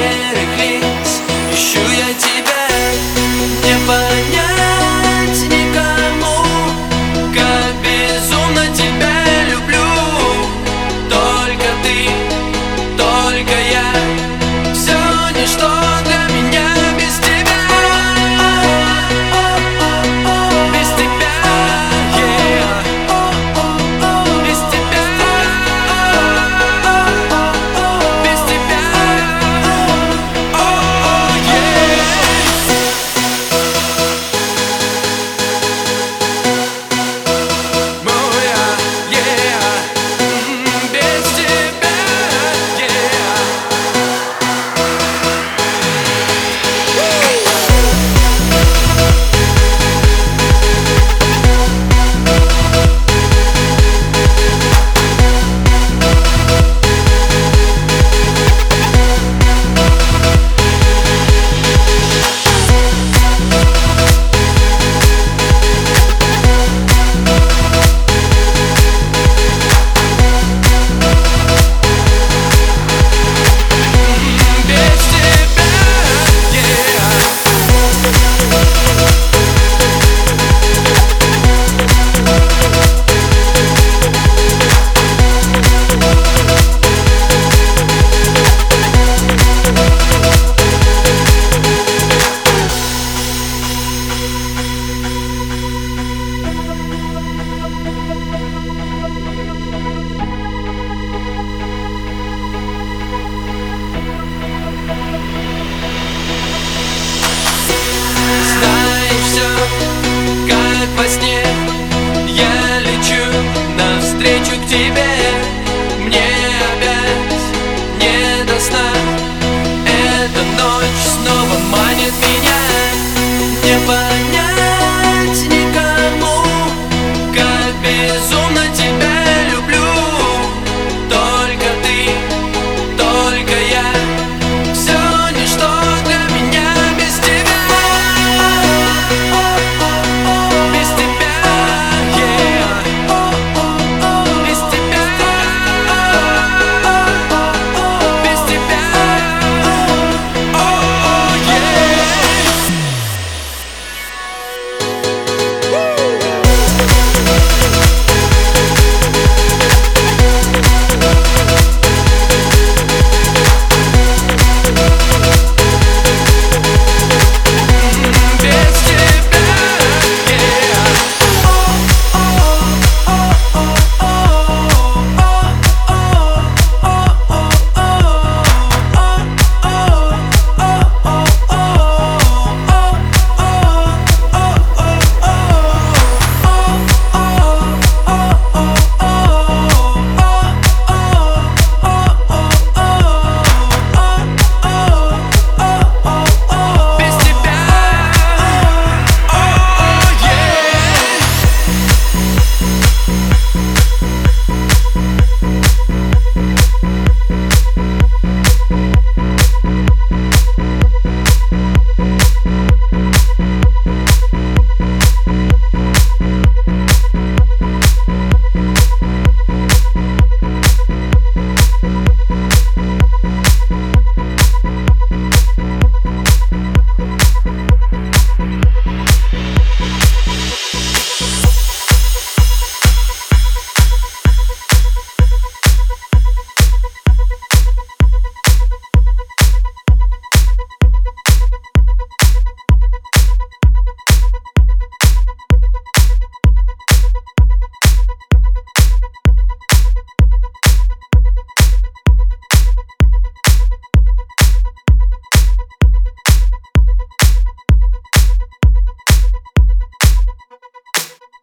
Берегись, ищу я тебя